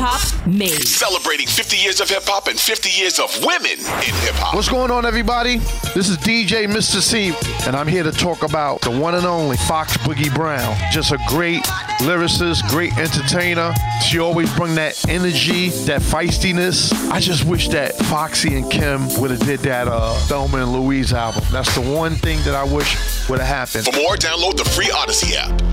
hop made. Celebrating 50 years of hip hop and 50 years of women in hip hop. What's going on, everybody? This is DJ Mr. Cee, and I'm here to talk about the one and only Fox Boogie Brown. Just a great lyricist, great entertainer. She always bring that energy, that feistiness. I just wish that Foxy and Kim would have did that uh, Thelma and Louise album. That's the one thing that I wish would have happened. For more, download the free Audacy app.